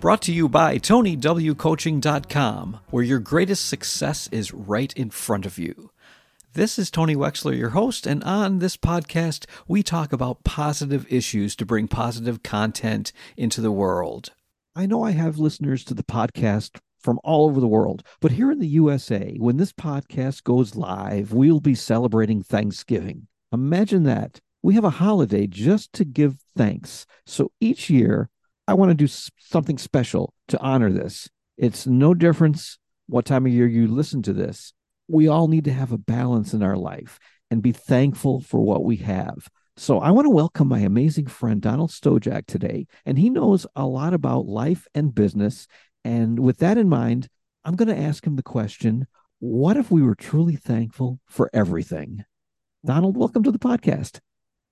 Brought to you by TonyWCoaching.com, where your greatest success is right in front of you. This is Tony Wechsler, your host, and on this podcast, we talk about positive issues to bring positive content into the world. I know I have listeners to the podcast from all over the world, but here in the USA, when this podcast goes live, we'll be celebrating Thanksgiving. Imagine that. We have a holiday just to give thanks. So each year, I want to do something special to honor this. It's no difference what time of year you listen to this. We all need to have a balance in our life and be thankful for what we have. So I want to welcome my amazing friend Donald Stojack today, and he knows a lot about life and business. And with that in mind, I'm going to ask him the question what if we were truly thankful for everything? Donald, welcome to the podcast.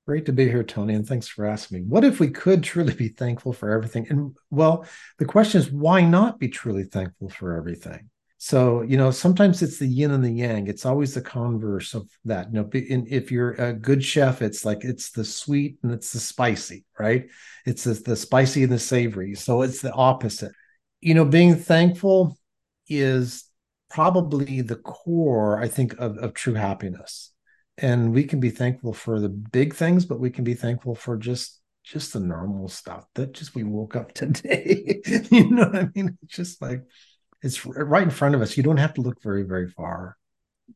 Great to be here, Tony, and thanks for asking me. What if we could truly be thankful for everything? And well, the question is, why not be truly thankful for everything? So, you know, sometimes it's the yin and the yang. It's always the converse of that. You know, if you're a good chef, it's like it's the sweet and it's the spicy, right? It's the, spicy and the savory. So it's the opposite. You know, being thankful is probably the core, I think, of, of true happiness and we can be thankful for the big things but we can be thankful for just just the normal stuff that just we woke up today. You know what i mean? It's just like it's right in front of us. You don't have to look very very far.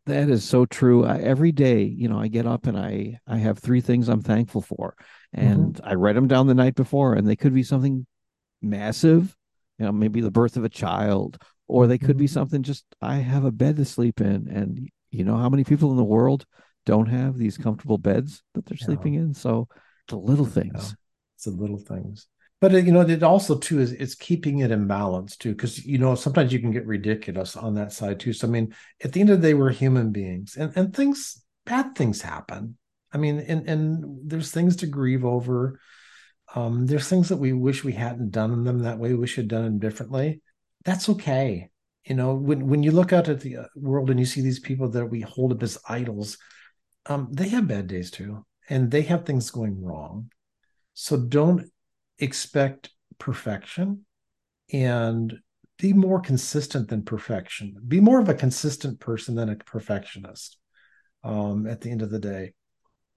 That is so true. I, every day you know i get up and i i have three things i'm thankful for. And mm-hmm. i write them down the night before and they could be something massive you know maybe the birth of a child or they could mm-hmm. be something just i have a bed to sleep in. And you know how many people in the world don't have these comfortable beds that they're sleeping in. So the little things. It's the little things. But you know, it also too is it's keeping it in balance too, because you know sometimes you can get ridiculous on that side too. So I mean, at the end of the day, we're human beings, and and things bad things happen. I mean, and and there's things to grieve over. Um, there's things that we wish we hadn't done them that way. We should have done them differently. That's okay. You know, when when you look out at the uh, world and you see these people that we hold up as idols, um, they have bad days too, and they have things going wrong. So don't expect perfection and be more consistent than perfection. Be more of a consistent person than a perfectionist um, at the end of the day.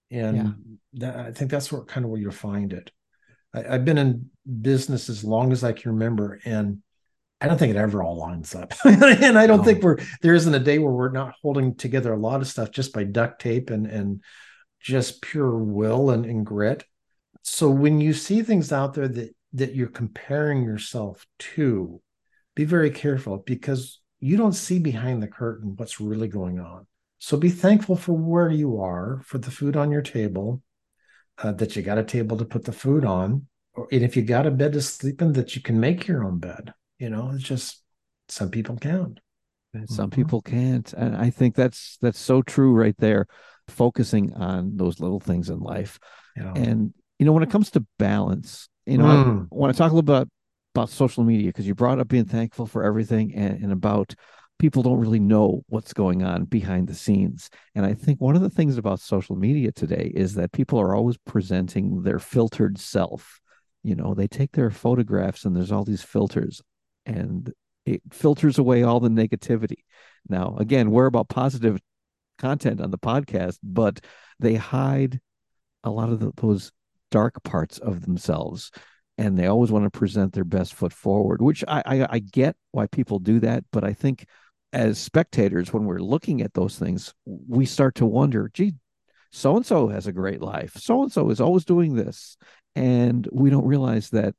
And yeah. that, I think that's where kind of where you'll find it. I, I've been in business as long as I can remember, and I don't think it ever all lines up. and I don't no. think we're there isn't a day where we're not holding together a lot of stuff just by duct tape and and just pure will and, and grit. So when you see things out there that that you're comparing yourself to, be very careful because you don't see behind the curtain what's really going on. So be thankful for where you are, for the food on your table, uh, that you got a table to put the food on, or, and if you got a bed to sleep in, that you can make your own bed. You know, it's just some people can't. Some mm-hmm. people can't. And I think that's that's so true right there. Focusing on those little things in life. Yeah. And you know, when it comes to balance, you know, mm. I want to talk a little bit about social media because you brought up being thankful for everything and, and about people don't really know what's going on behind the scenes. And I think one of the things about social media today is that people are always presenting their filtered self. You know, they take their photographs and there's all these filters and it filters away all the negativity. Now, again, we're about positive content on the podcast, but they hide a lot of the, those dark parts of themselves and they always want to present their best foot forward which I, I, I get why people do that but i think as spectators when we're looking at those things we start to wonder gee so and so has a great life so and so is always doing this and we don't realize that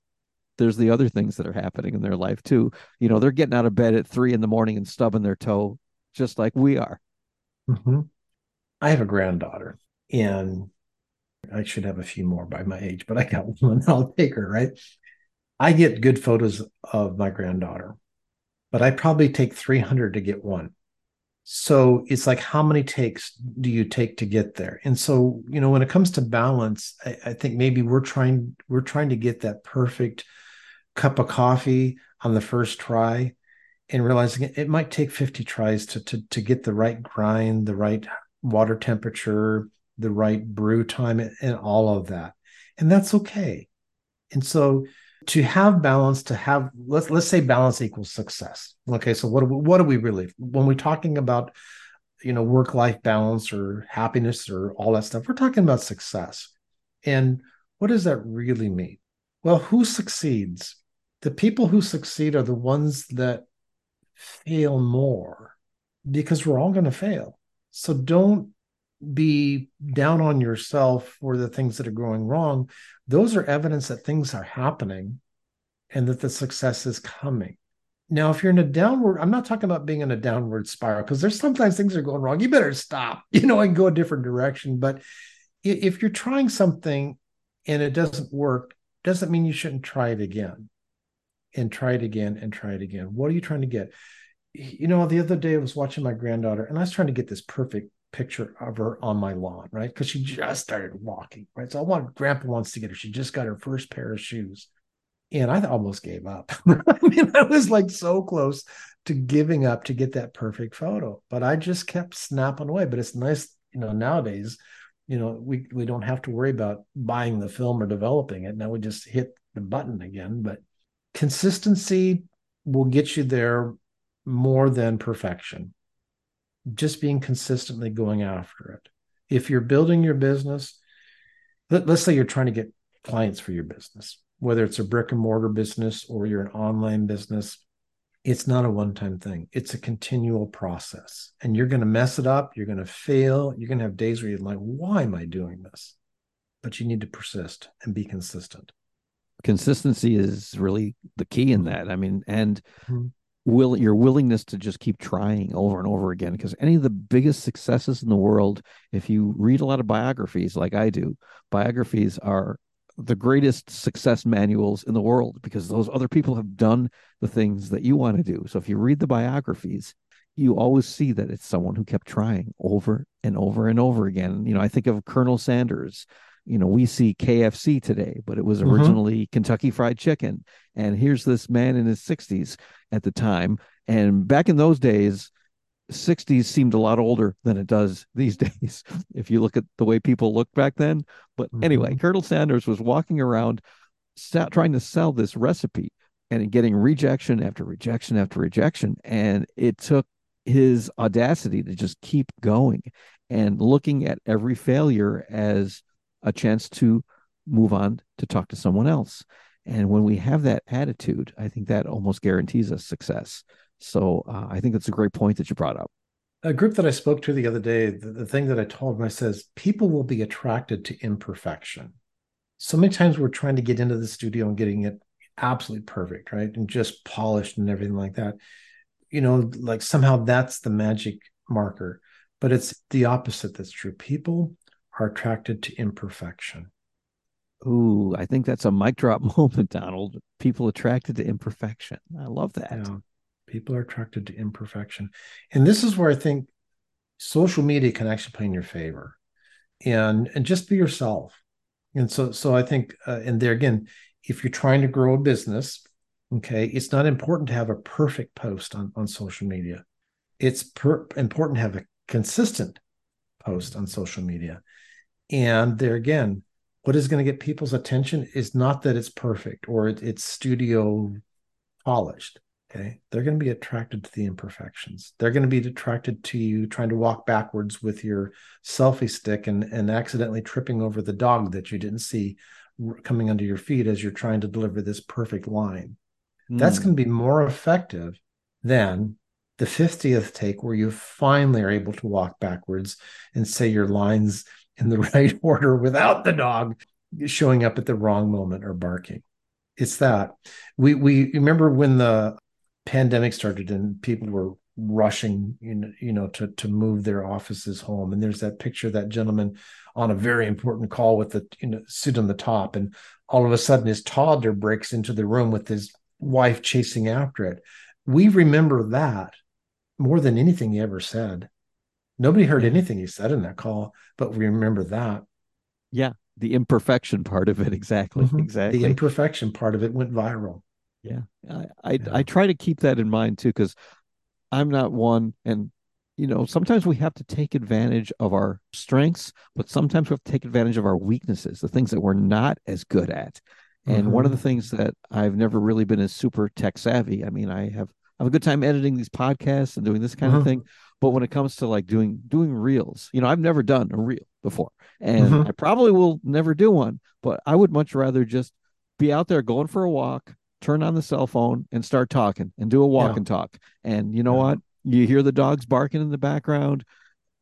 there's the other things that are happening in their life too. You know, they're getting out of bed at three in the morning and stubbing their toe, just like we are. Mm-hmm. I have a granddaughter, and I should have a few more by my age, but I got one. I'll take her. Right. I get good photos of my granddaughter, but I probably take 300 to get one. So it's like, how many takes do you take to get there? And so, you know, when it comes to balance, I, I think maybe we're trying we're trying to get that perfect cup of coffee on the first try and realizing it, it might take 50 tries to, to to get the right grind, the right water temperature, the right brew time, and all of that. And that's okay. And so to have balance, to have let's let's say balance equals success. Okay, so what do we, what do we really when we're talking about you know work life balance or happiness or all that stuff? We're talking about success. And what does that really mean? Well, who succeeds? The people who succeed are the ones that fail more because we're all going to fail. So don't be down on yourself for the things that are going wrong. Those are evidence that things are happening and that the success is coming. Now, if you're in a downward, I'm not talking about being in a downward spiral because there's sometimes things are going wrong. You better stop, you know, and go a different direction. But if you're trying something and it doesn't work, doesn't mean you shouldn't try it again and try it again and try it again. What are you trying to get? You know, the other day I was watching my granddaughter and I was trying to get this perfect picture of her on my lawn, right? Because she just started walking, right? So I want grandpa wants to get her. She just got her first pair of shoes. And I almost gave up. I mean, I was like so close to giving up to get that perfect photo, but I just kept snapping away. But it's nice, you know, nowadays, you know, we we don't have to worry about buying the film or developing it. Now we just hit the button again. But consistency will get you there more than perfection. Just being consistently going after it. If you're building your business, let, us say you're trying to get clients for your business, whether it's a brick and mortar business or you're an online business, it's not a one time thing. It's a continual process. And you're going to mess it up. You're going to fail. You're going to have days where you're like, why am I doing this? But you need to persist and be consistent consistency is really the key in that. I mean, and mm-hmm. will your willingness to just keep trying over and over again. Because any of the biggest successes in the world, if you read a lot of biographies like I do, biographies are the greatest success manuals in the world because those other people have done the things that you want to do. So if you read the biographies, you always see that it's someone who kept trying over and over and over again. You know, I think of Colonel Sanders, you know, we see KFC today, but it was mm-hmm. originally mm-hmm. Kentucky Fried Chicken. And here's this man in his 60s at the time. And back in those days, 60s seemed a lot older than it does these days, if you look at the way people looked back then. But mm-hmm. anyway, Colonel Sanders was walking around trying to sell this recipe and getting rejection after rejection after rejection. And it took his audacity to just keep going and looking at every failure as a chance to move on to talk to someone else. And when we have that attitude, I think that almost guarantees us success. So uh, I think that's a great point that you brought up. A group that I spoke to the other day, the, the thing that I told them, I says, people will be attracted to imperfection. So many times we're trying to get into the studio and getting it absolutely perfect, right? And just polished and everything like that. You know, like somehow that's the magic marker. But it's the opposite that's true. People are attracted to imperfection. Ooh, I think that's a mic drop moment, Donald. People attracted to imperfection. I love that. Yeah, people are attracted to imperfection. And this is where I think social media can actually play in your favor. And and just be yourself. And so so I think uh, and there again, if you're trying to grow a business, okay, it's not important to have a perfect post on on social media. It's per- important to have a consistent post on social media. And there again, what is going to get people's attention is not that it's perfect or it, it's studio polished. Okay. They're going to be attracted to the imperfections. They're going to be attracted to you trying to walk backwards with your selfie stick and, and accidentally tripping over the dog that you didn't see coming under your feet as you're trying to deliver this perfect line. Mm. That's going to be more effective than the 50th take where you finally are able to walk backwards and say your lines in the right order without the dog showing up at the wrong moment or barking. It's that we we remember when the pandemic started and people were rushing you know, to to move their offices home and there's that picture of that gentleman on a very important call with the you know suit on the top and all of a sudden his toddler breaks into the room with his wife chasing after it we remember that more than anything he ever said. Nobody heard anything he said in that call, but we remember that. Yeah, the imperfection part of it exactly. Mm-hmm. Exactly. The imperfection part of it went viral. Yeah. I I, yeah. I try to keep that in mind too cuz I'm not one and you know, sometimes we have to take advantage of our strengths, but sometimes we have to take advantage of our weaknesses, the things that we're not as good at. And mm-hmm. one of the mm-hmm. things that I've never really been as super tech savvy. I mean, I have I have a good time editing these podcasts and doing this kind mm-hmm. of thing. But when it comes to like doing doing reels, you know, I've never done a reel before, and mm-hmm. I probably will never do one. But I would much rather just be out there going for a walk, turn on the cell phone, and start talking and do a walk yeah. and talk. And you know yeah. what? You hear the dogs barking in the background.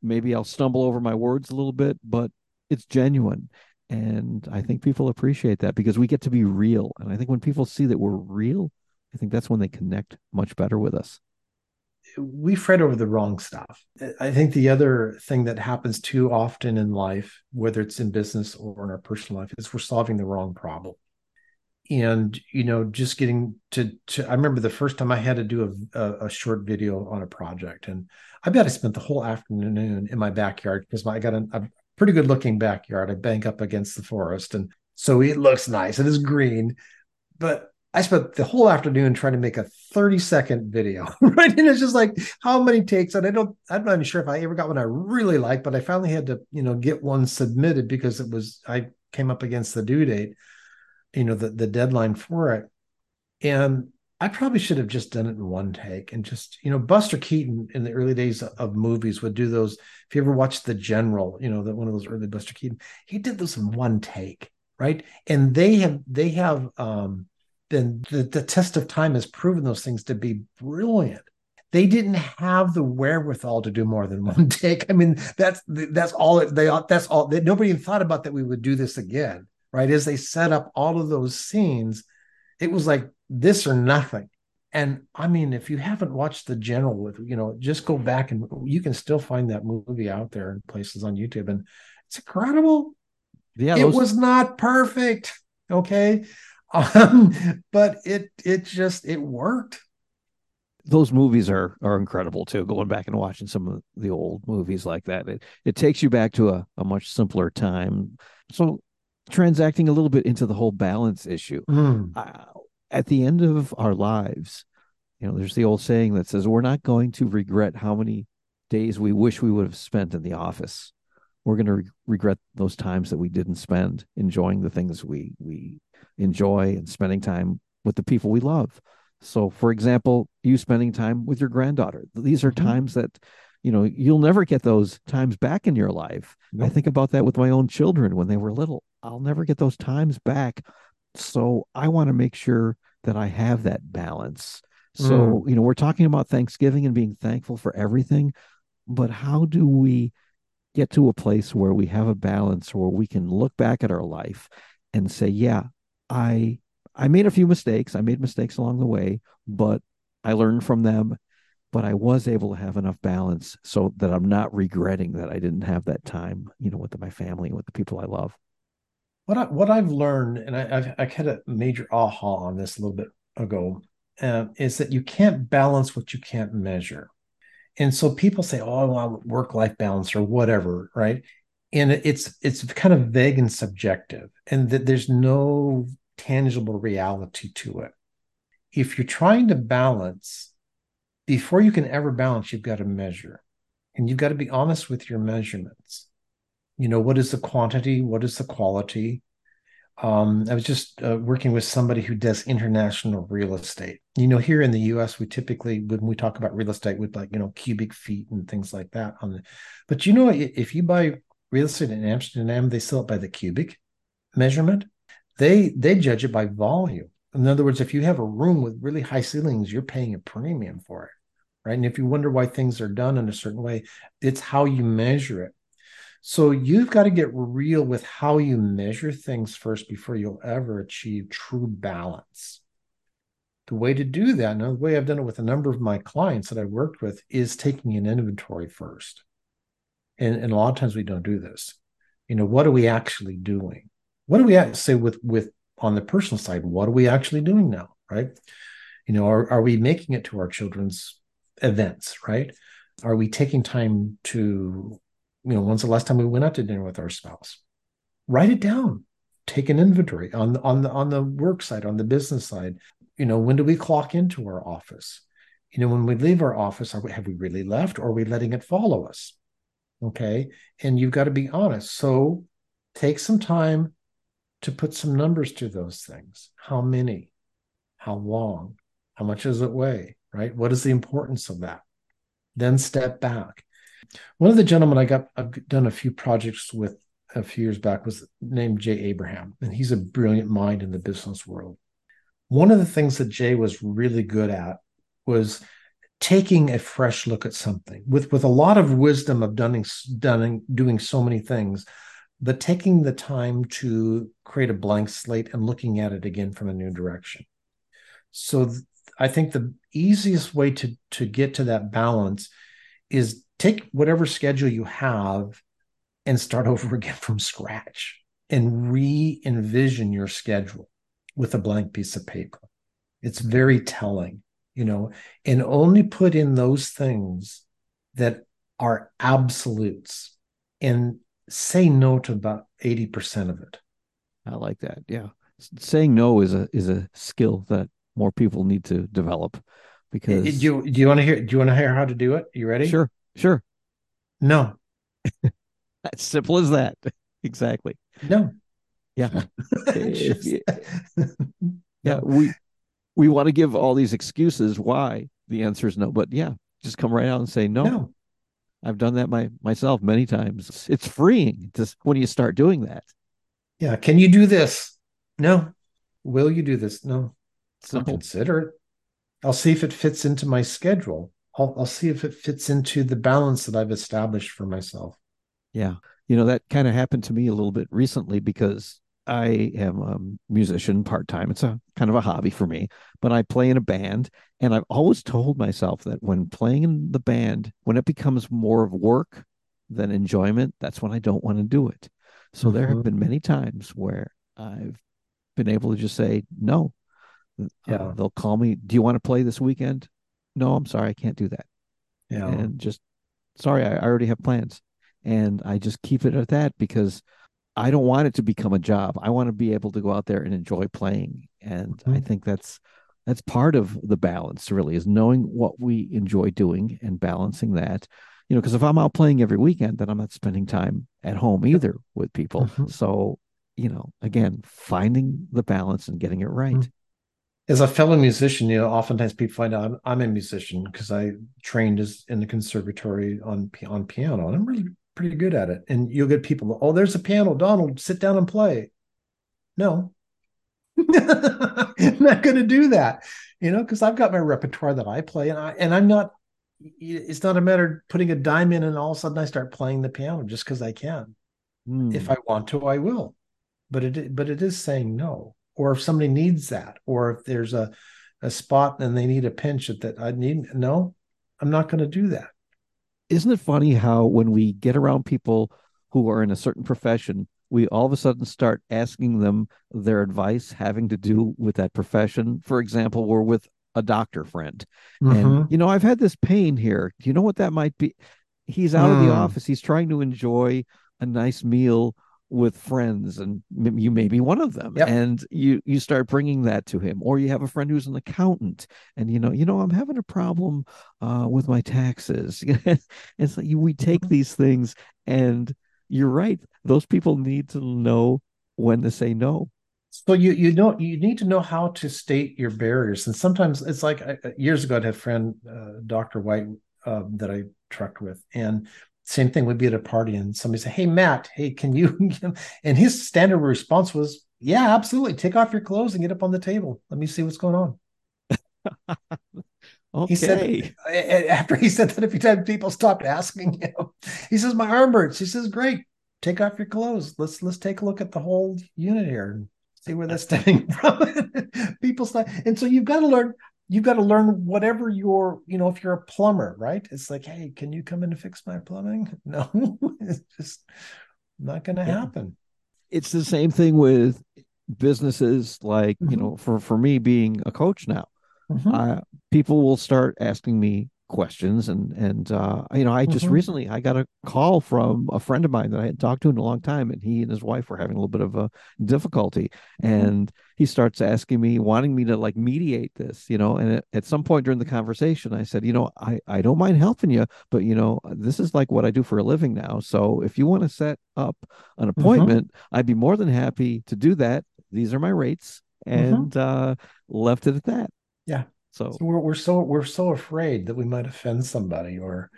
Maybe I'll stumble over my words a little bit, but it's genuine. And I think people appreciate that because we get to be real. And I think when people see that we're real, I think that's when they connect much better with us. We fret over the wrong stuff. I think the other thing that happens too often in life, whether it's in business or in our personal life, is we're solving the wrong problem. And you know, just getting to to I remember the first time I had to do a, a, a short video on a project, and I bet I spent the whole afternoon in my backyard because I got a, a pretty good looking backyard. I bank up against the forest, and so it looks nice. It is green, but I spent the whole afternoon trying to make a 30 second video, right? And it's just like how many takes, and I don't, I'm not even sure if I ever got one I really liked, but I finally had to, you know, get one submitted because it was I came up against the due date, you know, the the deadline for it, and I probably should have just done it in one take and just, you know, Buster Keaton in the early days of movies would do those. If you ever watched The General, you know, that one of those early Buster Keaton, he did those in one take, right? And they have they have um then the, the test of time has proven those things to be brilliant they didn't have the wherewithal to do more than one take. I mean, that's that's all they that's all that nobody even thought about that we would do this again, right? As they set up all of those scenes, it was like this or nothing. And I mean, if you haven't watched the general with, you know, just go back and you can still find that movie out there in places on YouTube, and it's incredible. Yeah, those... it was not perfect. Okay. Um, but it it just it worked. Those movies are are incredible too. Going back and watching some of the old movies like that, it it takes you back to a, a much simpler time. So transacting a little bit into the whole balance issue. Mm. Uh, at the end of our lives, you know, there's the old saying that says we're not going to regret how many days we wish we would have spent in the office. We're going to re- regret those times that we didn't spend enjoying the things we we enjoy and spending time with the people we love. So, for example, you spending time with your granddaughter. These are mm-hmm. times that, you know, you'll never get those times back in your life. Nope. I think about that with my own children when they were little. I'll never get those times back. So, I want to make sure that I have that balance. So, mm. you know, we're talking about Thanksgiving and being thankful for everything, but how do we get to a place where we have a balance where we can look back at our life and say, yeah, I I made a few mistakes. I made mistakes along the way, but I learned from them. But I was able to have enough balance so that I'm not regretting that I didn't have that time, you know, with my family with the people I love. What I, what I've learned, and I, have I had a major aha on this a little bit ago, uh, is that you can't balance what you can't measure. And so people say, "Oh, I want work life balance or whatever," right? And it's it's kind of vague and subjective, and that there's no tangible reality to it. If you're trying to balance, before you can ever balance, you've got to measure and you've got to be honest with your measurements. You know, what is the quantity? What is the quality? Um, I was just uh, working with somebody who does international real estate. You know, here in the U.S., we typically, when we talk about real estate, with like you know cubic feet and things like that. On the, but you know, if you buy real estate in Amsterdam, they sell it by the cubic measurement they they judge it by volume. In other words, if you have a room with really high ceilings, you're paying a premium for it, right? And if you wonder why things are done in a certain way, it's how you measure it. So you've got to get real with how you measure things first before you'll ever achieve true balance. The way to do that, and the way I've done it with a number of my clients that I've worked with, is taking an inventory first. And, and a lot of times we don't do this. You know, what are we actually doing? What do we say with with on the personal side what are we actually doing now right you know are, are we making it to our children's events, right? Are we taking time to, you know, when's the last time we went out to dinner with our spouse? Write it down. Take an inventory on the on the on the work side, on the business side. You know, when do we clock into our office? You know, when we leave our office, we, have we really left or are we letting it follow us? Okay. And you've got to be honest. So take some time to put some numbers to those things. How many? How long? How much does it weigh? Right? What is the importance of that? Then step back. One of the gentlemen I got I've done a few projects with a few years back was named Jay Abraham, and he's a brilliant mind in the business world. One of the things that Jay was really good at was taking a fresh look at something with with a lot of wisdom of doing, doing doing so many things but taking the time to create a blank slate and looking at it again from a new direction. So th- i think the easiest way to to get to that balance is take whatever schedule you have and start over again from scratch and re-envision your schedule with a blank piece of paper. It's very telling you know and only put in those things that are absolutes and say no to about 80% of it. I like that. Yeah. Saying no is a is a skill that more people need to develop because do you, do you want to hear do you want to hear how to do it? You ready? Sure sure. No. As simple as that. Exactly. No. Yeah. You, yeah we we want to give all these excuses why the answer is no but yeah just come right out and say no, no. I've done that my myself many times. It's, it's freeing just when you start doing that. Yeah can you do this? No. Will you do this? No. Simple. i'll consider it i'll see if it fits into my schedule. I'll, I'll see if it fits into the balance that i've established for myself. Yeah. You know that kind of happened to me a little bit recently because I am a musician part time. It's a kind of a hobby for me, but I play in a band. And I've always told myself that when playing in the band, when it becomes more of work than enjoyment, that's when I don't want to do it. So mm-hmm. there have mm-hmm. been many times where I've been able to just say, no. Uh, yeah. Uh, they'll call me, Do you want to play this weekend? No, I'm sorry, I can't do that. Yeah. And just, sorry, I already have plans. And I just keep it at that because I don't want it to become a job. I want to be able to go out there and enjoy playing. And mm-hmm. I think that's that's part of the balance really is knowing what we enjoy doing and balancing that. You know, because if I'm out playing every weekend, then I'm not spending time at home either with people. Mm-hmm. So, you know, again, finding the balance and getting it right. Mm-hmm. As a fellow musician, you know, oftentimes people find out I'm, I'm a musician because I trained as in the conservatory on on piano, and I'm really pretty good at it. And you'll get people, oh, there's a piano. Donald, sit down and play. No, I'm not going to do that, you know, because I've got my repertoire that I play, and I and I'm not. It's not a matter of putting a dime in and all of a sudden I start playing the piano just because I can. Mm. If I want to, I will. But it but it is saying no. Or if somebody needs that, or if there's a a spot and they need a pinch at that I need, no, I'm not going to do that isn't it funny how when we get around people who are in a certain profession, we all of a sudden start asking them their advice having to do with that profession. For example, we're with a doctor friend, mm-hmm. and you know, I've had this pain here. Do you know what that might be? He's out mm. of the mm. office. He's trying to enjoy a nice meal with friends and you may be one of them yep. and you you start bringing that to him or you have a friend who's an accountant and you know you know i'm having a problem uh, with my taxes it's like we take mm-hmm. these things and you're right those people need to know when to say no so you you know you need to know how to state your barriers and sometimes it's like uh, years ago i had a friend uh, dr white uh, that i trucked with and same thing would be at a party and somebody say, Hey, Matt, hey, can you? and his standard response was, Yeah, absolutely. Take off your clothes and get up on the table. Let me see what's going on. okay. He said, after he said that a few times, people stopped asking him. He says, My arm hurts. He says, Great. Take off your clothes. Let's let's take a look at the whole unit here and see where that's stemming from. people start, and so you've got to learn you've got to learn whatever your you know if you're a plumber right it's like hey can you come in and fix my plumbing no it's just not going to yeah. happen it's the same thing with businesses like mm-hmm. you know for for me being a coach now mm-hmm. uh, people will start asking me questions and and uh, you know i just mm-hmm. recently i got a call from a friend of mine that i had talked to in a long time and he and his wife were having a little bit of a difficulty mm-hmm. and he starts asking me wanting me to like mediate this you know and at, some point during the conversation i said you know i i don't mind helping you but you know this is like what i do for a living now so if you want to set up an mm-hmm. appointment mm-hmm. i'd be more than happy to do that these are my rates mm-hmm. and uh left it at that yeah so, so, we're, we're so we're so afraid that we might offend somebody or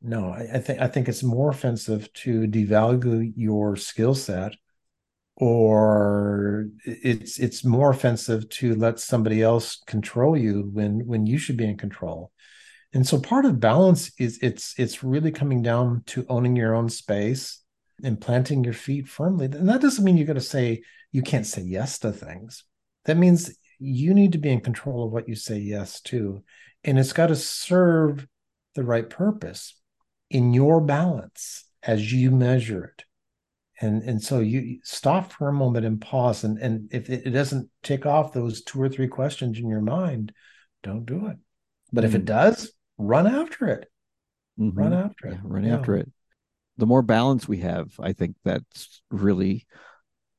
no, I, I think I think it's more offensive to devalue your skill set or it's it's more offensive to let somebody else control you when when you should be in control. And so part of balance is it's it's really coming down to owning your own space and planting your feet firmly. And that doesn't mean you're going to say you can't say yes to things. That means you need to be in control of what you say yes to. And it's got to serve the right purpose in your balance as you measure it. And, and so you stop for a moment and pause. And, and if it, doesn't tick off those two or three questions in your mind, don't do it. But mm-hmm. if it mm. does, run after it. Mm-hmm. Run after it. Yeah, run yeah. after it. The more balance we have, I think that's really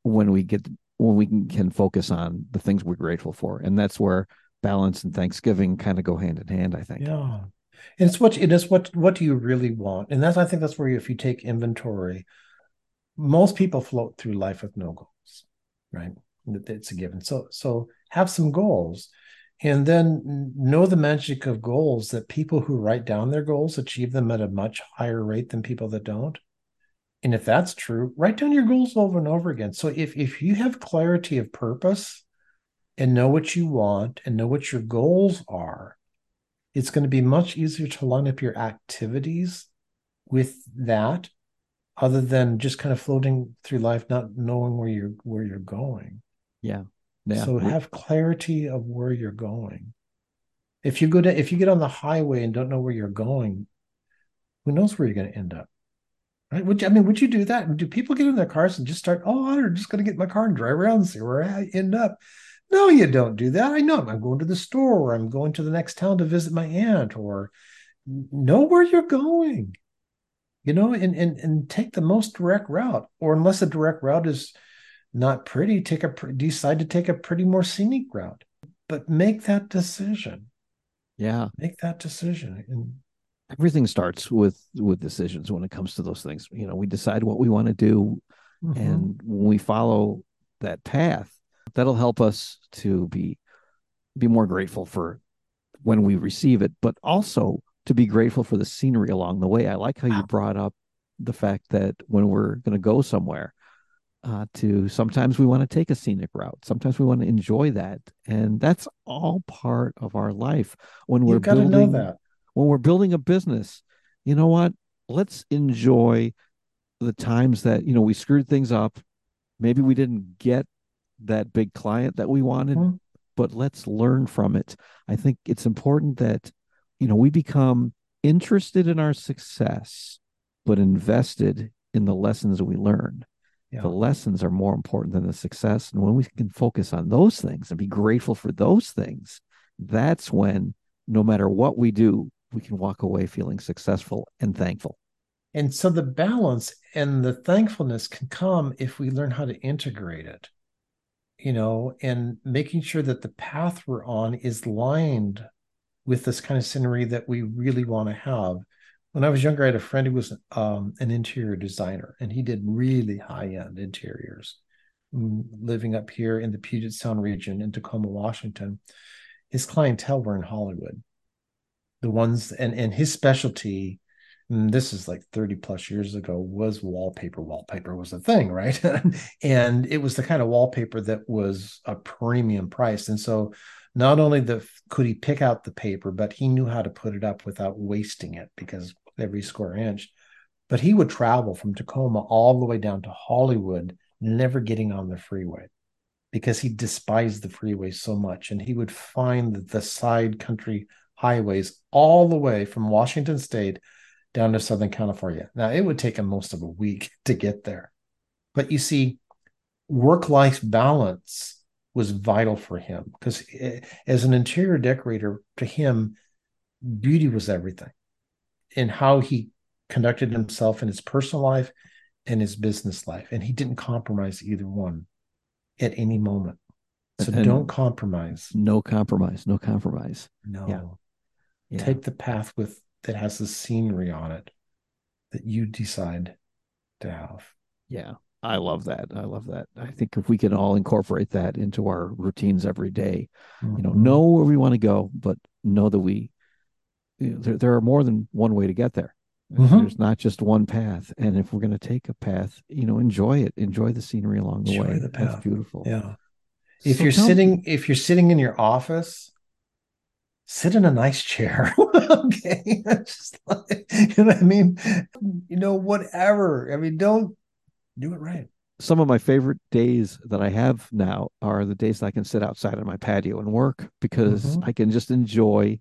when we get when we can, focus on the things we're grateful for. And that's where balance and thanksgiving kind of go hand in hand i think. Yeah. And it's what it is what what do you really want? And that's i think that's where if you take inventory most people float through life with no goals right? It's a given. So so have some goals and then know the magic of goals that people who write down their goals achieve them at a much higher rate than people that don't and if that's true, write down your goals over and over again. So if, if you have clarity of purpose and know what you want and know what your goals are, it's going to be much easier to line up your activities with that other than just kind of floating through life not knowing where you're where you're going yeah, yeah. so have clarity of where you're going if you go to if you get on the highway and don't know where you're going who knows where you're going to end up Right? Would you, I mean, would you do that? Do people get in their cars and just start, oh, I'm just going to get my car and drive around and see where I end up? No, you don't do that. I know I'm going to the store or I'm going to the next town to visit my aunt or know where you're going, you know, and, and, and take the most direct route. Or unless the direct route is not pretty, take a, decide to take a pretty more scenic route, but make that decision. Yeah. Make that decision. And everything starts with with decisions when it comes to those things. You know we decide what we want to do mm-hmm. and when we follow that path that'll help us to be be more grateful for when we receive it but also to be grateful for the scenery along the way. I like how you brought up the fact that when we're going to go somewhere uh, to sometimes we want to take a scenic route sometimes we want to enjoy that and that's all part of our life. When we're building that when we're building a business, you know what? Let's enjoy the times that, you know, we screwed things up. Maybe we didn't get that big client that we wanted, mm-hmm. but let's learn from it. I think it's important that, you know, we become interested in our success, but invested in the lessons we learn. Yeah. The lessons are more important than the success. And when we can focus on those things and be grateful for those things, that's when no matter what we do, we can walk away feeling successful and thankful. And so the balance and the thankfulness can come if we learn how to integrate it, you know, and making sure that the path we're on is lined with this kind of scenery that we really want to have. When I was younger, I had a friend who was um, an interior designer, and he did really high end interiors. Mm, living up here in the Puget Sound region in Tacoma, Washington, his clientele were in Hollywood the ones and and his specialty this is like 30 plus years ago was wallpaper. Wallpaper was a thing right? And it was the kind of wallpaper that was a premium price. And so not only the could he pick out the paper but he knew how to put it up without wasting it because every square inch. But he would travel from Tacoma all the way down to Hollywood never getting on the freeway because he despised the freeway so much. And he would find the side country highways all the way from Washington State down to Southern California. Now, it would take him most of a week to get there. But you see, work life balance was vital for him because eh, as an interior decorator, to him, beauty was everything in how he conducted himself in his personal life and his business life. And he didn't compromise either one at any moment. So and don't compromise. No compromise. No compromise. No. Yeah. Yeah. Take the path with that has the scenery on it that you decide to have. Yeah. I love that. I love that. I think if we can all incorporate that into our routines every day, mm-hmm. you know, mm-hmm. know where we want to go, but know that we you know, there, there are more than one way to get there. Mm-hmm. There's not just one path. And if we're going to take a path, you know, enjoy it. Enjoy the scenery along the enjoy way. The path. That's beautiful. Yeah. If so you're sitting, me. if you're sitting in your office, sit in a nice chair. okay. just like, you know what I mean? You know, whatever. I mean, don't do it right. Some of my favorite days that I have now are the days that I can sit outside on my patio and work because mm-hmm. I can just enjoy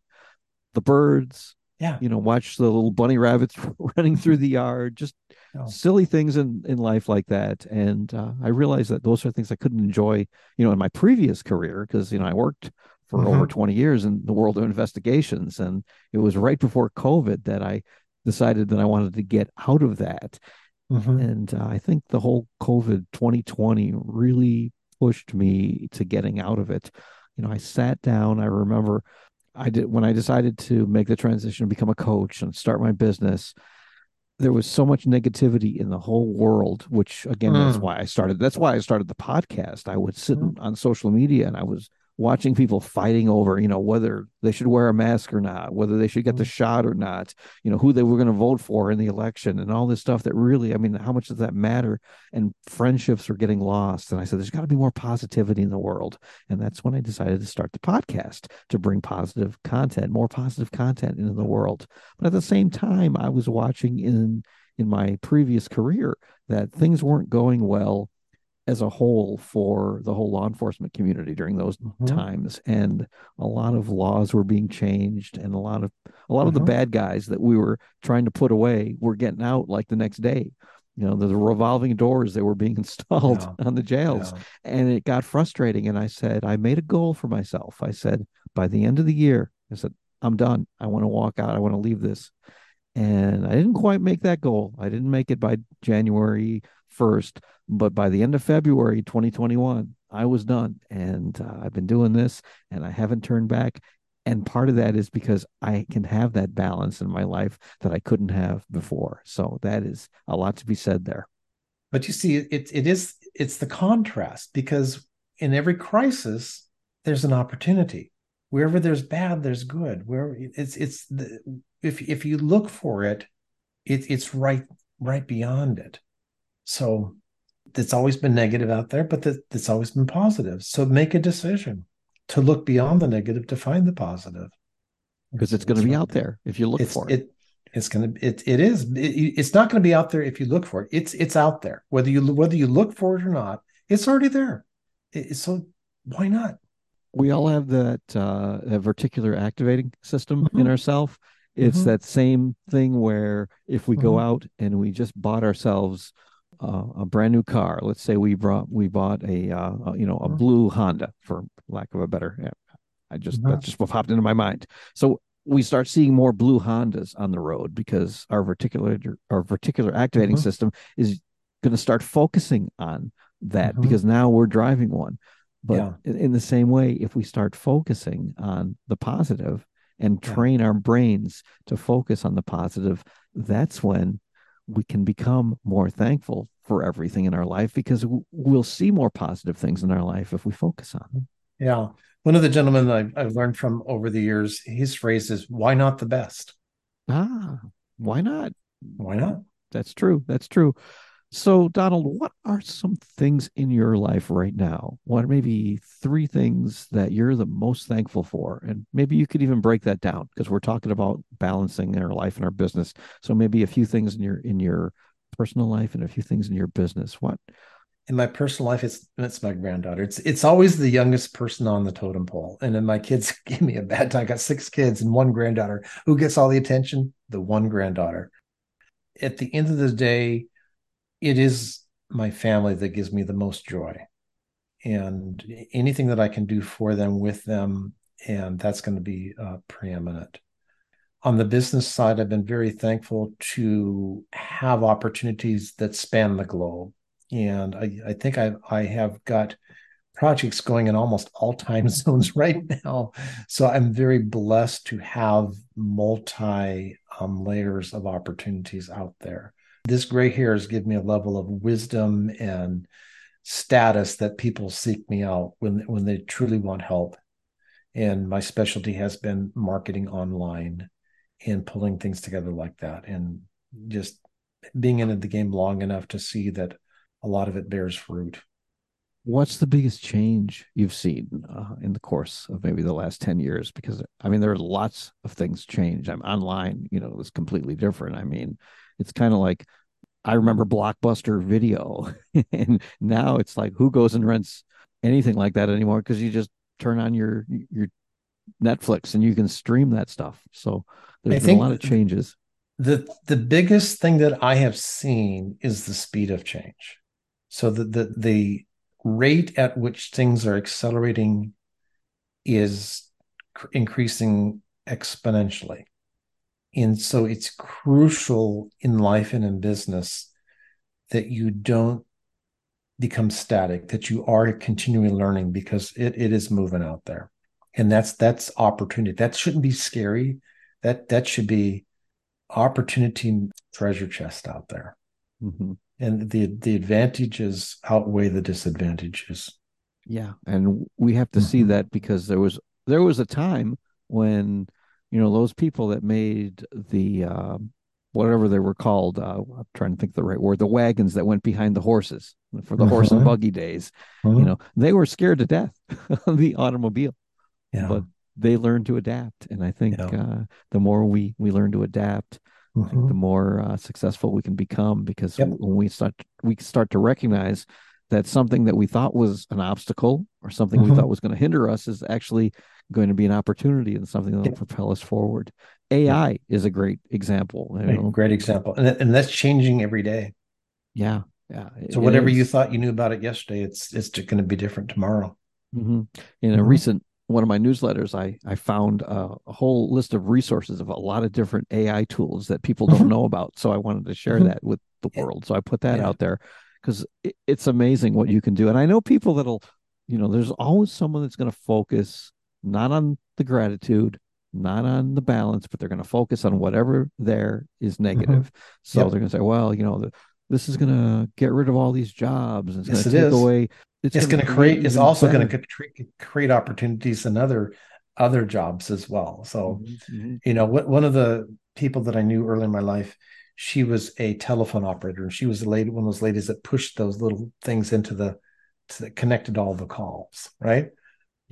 the birds, yeah you know watch the little bunny rabbits running through the yard just oh. silly things in in life like that and uh, i realized that those are things i couldn't enjoy you know in my previous career because you know i worked for mm-hmm. over 20 years in the world of investigations and it was right before covid that i decided that i wanted to get out of that mm-hmm. and uh, i think the whole covid 2020 really pushed me to getting out of it you know i sat down i remember I did when I decided to make the transition, to become a coach, and start my business. There was so much negativity in the whole world, which again, mm. that's why I started. That's why I started the podcast. I would sit mm. on social media and I was watching people fighting over, you know, whether they should wear a mask or not, whether they should get the mm-hmm. shot or not, you know, who they were going to vote for in the election and all this stuff that really, I mean, how much does that matter? And friendships are getting lost. And I said, there's got to be more positivity in the world. And that's when I decided to start the podcast to bring positive content, more positive content into the world. But at the same time, I was watching in in my previous career that things weren't going well as a whole for the whole law enforcement community during those mm-hmm. times and a lot of laws were being changed and a lot of a lot mm-hmm. of the mm-hmm. bad guys that we were trying to put away were getting out like the next day you know the revolving doors that were being installed yeah. on the jails yeah. and it got frustrating and i said i made a goal for myself i said by the end of the year i said i'm done i want to walk out i want to leave this and i didn't quite make that goal i didn't make it by january 1st but by the end of February 2021, I was done. And uh, I've been doing this and I haven't turned back. And part of that is because I can have that balance in my life that I couldn't have before. So that is a lot to be said there. But you see, it, it is it's the contrast because in every crisis, there's an opportunity. Wherever there's bad, there's good. Where it's it's the, if if you look for it, it it's right right beyond it. So that's always been negative out there, but that, that's always been positive. So make a decision to look beyond the negative to find the positive. Because it's going to be out there if you look it's, for it. it. It's going to it it is it, it's not going to be out there if you look for it. It's it's out there whether you whether you look for it or not. It's already there. It, so why not? We all have that uh, that reticular activating system mm-hmm. in ourself. It's mm-hmm. that same thing where if we mm-hmm. go out and we just bought ourselves uh, a brand new car. Let's say we brought we bought a, uh, you know a mm-hmm. blue Honda for lack of a better. I just mm-hmm. that just popped into my mind. So we start seeing more blue Hondas on the road because our reticular our reticular activating mm-hmm. system is going to start focusing on that mm-hmm. because now we're driving one. But yeah. in, in the same way, if we start focusing on the positive and train yeah. our brains to focus on the positive, that's when we can become more thankful for everything in our life because we'll see more positive things in our life if we focus on them. Yeah. One of the gentlemen I've, I've learned from over the years, his phrase is, why not the best? Ah, why not? Why not? That's true. That's true. So, Donald, what are some things in your life right now? What are maybe three things that you're the most thankful for? And maybe you could even break that down because we're talking about balancing our life and our business. So maybe a few things in your in your personal life and a few things in your business. What? In my personal life, it's it's my granddaughter. It's it's always the youngest person on the totem pole. And then my kids give me a bad time. I got six kids and one granddaughter. Who gets all the attention? The one granddaughter. At the end of the day, it is my family that gives me the most joy and anything that i can do for them with them and that's going to be uh, preeminent on the business side, I've been very thankful to have opportunities that span the globe. And I, I think I, I have got projects going in almost all time zones right now. So I'm very blessed to have multi um, layers of opportunities out there. This gray hair has given me a level of wisdom and status that people seek me out when when they truly want help. And my specialty has been marketing online and pulling things together like that and just being in the game long enough to see that a lot of it bears fruit. What's the biggest change you've seen uh, in the course of maybe the last 10 years? Because i mean there are lots of things change. I'm online you know it's completely different. I mean it's kind of like i remember blockbuster video and now it's like who goes and rents anything like that anymore because you just turn on your your netflix and you can stream that stuff so there's been a lot of changes. The the biggest thing that I have seen is the speed of change. So the the the rate at which things are accelerating is cr- increasing exponentially. And so it's crucial in life and in business that you don't become static, that you are continually learning because it, it is moving out there. And that's that's opportunity. That shouldn't be scary that that should be opportunity treasure chest out there mm-hmm. and the the advantages outweigh the disadvantages yeah and we have to mm-hmm. see that because there was there was a time when you know those people that made the uh, whatever they were called uh, i'm trying to think the right word the wagons that went behind the horses for the horse and mm-hmm. buggy days you mm-hmm. know they were scared to death of the automobile yeah. but they learned to adapt and i think yeah. uh, the more we we learn to adapt mm-hmm. the more uh, successful we can become because yep. when we start we start to recognize that something that we thought was an obstacle or something mm-hmm. we thought was going to hinder us is actually going to be an opportunity and something that will yep. propel us forward ai yep. is a great example you know? great example and, and that's changing every day yeah yeah so whatever you thought you knew about it yesterday it's it's going to be different tomorrow mm-hmm. in a mm-hmm. recent one of my newsletters, I I found a, a, whole list of resources of a lot of different AI tools that people don't mm-hmm. know about. So I wanted to share mm-hmm. that with the world. So I put that yeah. out there because it, it's amazing what you can do. And I know people that'll, you know, there's always someone that's going to focus not on the gratitude, not on the balance, but they're going to focus on whatever there is mm-hmm. negative. Mm-hmm. So yep. they're going to say, well, you know, the, this is going to get rid of all these jobs. It's yes, going to take away it's, it's going to create it's also going to create opportunities in other other jobs as well so mm-hmm, mm-hmm. you know what, one of the people that i knew early in my life she was a telephone operator and she was the lady one of those ladies that pushed those little things into the that connected all the calls right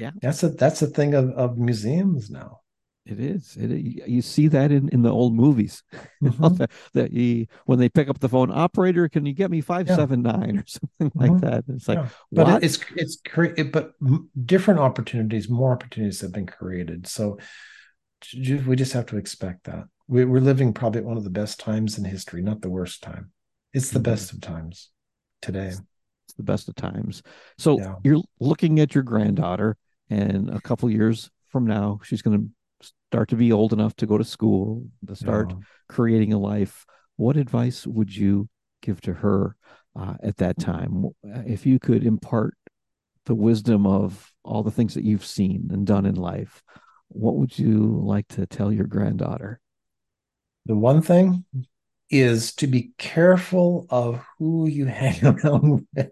yeah that's a that's a thing of, of museums now it is. It, you see that in, in the old movies. Mm-hmm. that you, when they pick up the phone, operator, can you get me five seven nine or something mm-hmm. like that? It's like, yeah. but what? it's it's it, but different opportunities, more opportunities have been created. So we just have to expect that. We, are living probably one of the best times in history, not the worst time. It's the mm-hmm. best of times today. It's the best of times. So yeah. you're looking at your granddaughter, and a couple years from now, she's going to start to be old enough to go to school, to start yeah. creating a life, what advice would you give to her uh, at that time? If you could impart the wisdom of all the things that you've seen and done in life, what would you like to tell your granddaughter? The one thing is to be careful of who you hang around with.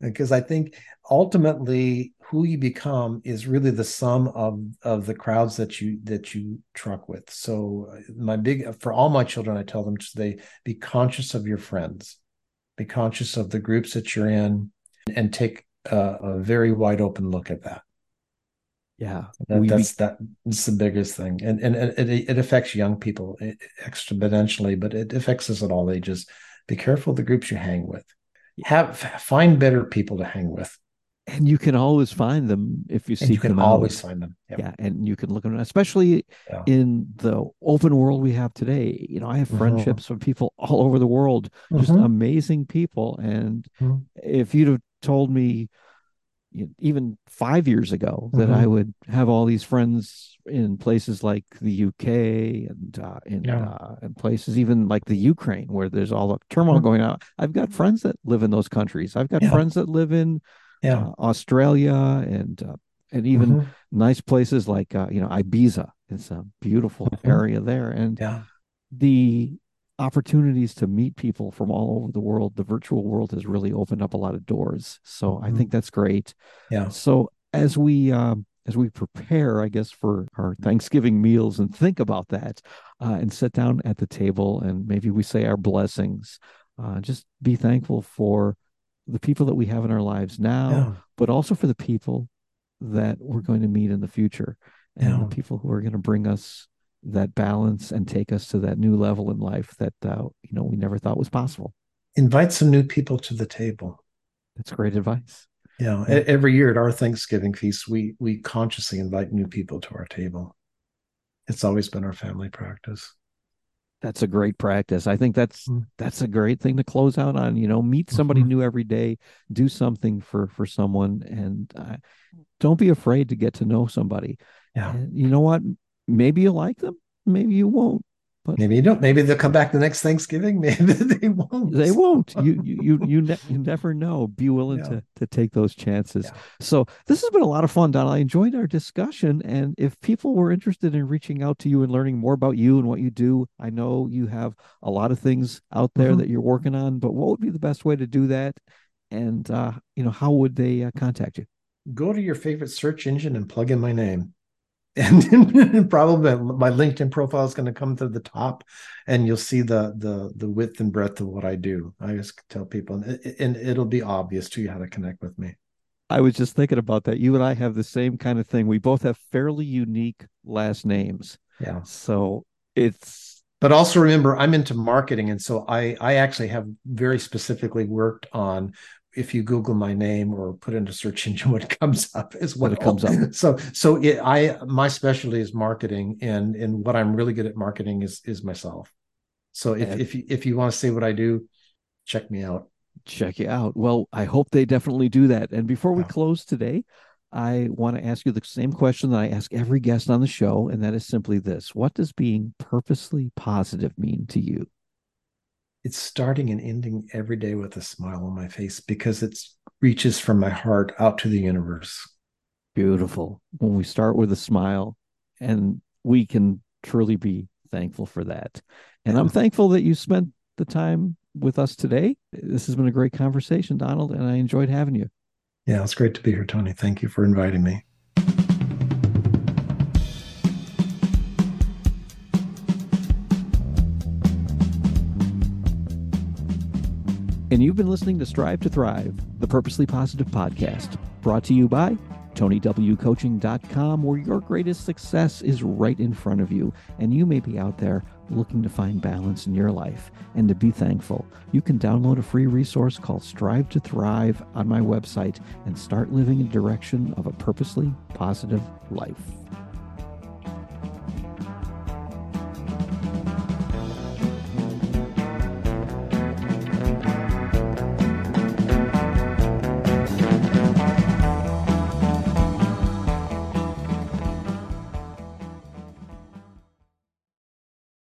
Because i think ultimately who you become is really the sum of of the crowds that you that you truck with. So uh, my big for all my children i tell them to they be conscious of your friends. Be conscious of the groups that you're in and take a, a very wide open look at that yeah that, that's that's the biggest thing and and, it, it affects young people exponentially but it affects us at all ages be careful of the groups you hang with have find better people to hang with and you can always find them if you see them. you can always find them yep. yeah and you can look at them especially yeah. in the open world we have today you know i have mm-hmm. friendships mm-hmm. from people all over the world just mm-hmm. amazing people and mm-hmm. if you'd have told me even five years ago that mm-hmm. I would have all these friends in places like the UK and uh, in yeah. uh, in places even like the Ukraine where there's all the turmoil mm-hmm. going on. I've got friends that live in those countries. I've got yeah. friends that live in yeah. uh, Australia and uh, and even mm-hmm. nice places like uh, you know Ibiza. It's a beautiful mm-hmm. area there, and the opportunities to meet people from all over the world the virtual world has really opened up a lot of doors so mm-hmm. i think that's great yeah so as we um, as we prepare i guess for our thanksgiving meals and think about that uh, and sit down at the table and maybe we say our blessings uh, just be thankful for the people that we have in our lives now yeah. but also for the people that we're going to meet in the future and yeah. the people who are going to bring us that balance and take us to that new level in life that uh, you know we never thought was possible. Invite some new people to the table. That's great advice. Yeah, yeah. every year at our thanksgiving feast we we consciously invite new people to our table. It's always been our family practice. That's a great practice. I think that's mm. that's a great thing to close out on you know meet somebody mm-hmm. new every day do something for for someone and uh, don't be afraid to get to know somebody. Yeah. And you know what maybe you like them, maybe you won't. But maybe you don't. Maybe they'll come back the next Thanksgiving. Maybe they won't. They won't. You you you you, ne- you never know. Be willing yeah. to to take those chances. Yeah. So this has been a lot of fun, Don. I enjoyed our discussion. And if people were interested in reaching out to you and learning more about you and what you do, I know you have a lot of things out there mm-hmm. that you're working on. But what would be the best way to do that? And uh, you know, how would they uh, contact you? Go to your favorite search engine and plug in my name and probably my linkedin profile is going to come to the top and you'll see the the the width and breadth of what i do. I just tell people and it'll be obvious to you how to connect with me. I was just thinking about that. You and i have the same kind of thing. We both have fairly unique last names. Yeah. So it's but also remember i'm into marketing and so i i actually have very specifically worked on if you Google my name or put into search engine, what comes up is what, what it comes up. So, so it, I my specialty is marketing, and and what I'm really good at marketing is is myself. So if and if you, if you want to see what I do, check me out. Check you out. Well, I hope they definitely do that. And before we yeah. close today, I want to ask you the same question that I ask every guest on the show, and that is simply this: What does being purposely positive mean to you? It's starting and ending every day with a smile on my face because it reaches from my heart out to the universe. Beautiful. When we start with a smile, and we can truly be thankful for that. And I'm thankful that you spent the time with us today. This has been a great conversation, Donald, and I enjoyed having you. Yeah, it's great to be here, Tony. Thank you for inviting me. You've been listening to Strive to Thrive, the Purposely Positive podcast, brought to you by TonyWCoaching.com, where your greatest success is right in front of you. And you may be out there looking to find balance in your life and to be thankful. You can download a free resource called Strive to Thrive on my website and start living in the direction of a purposely positive life.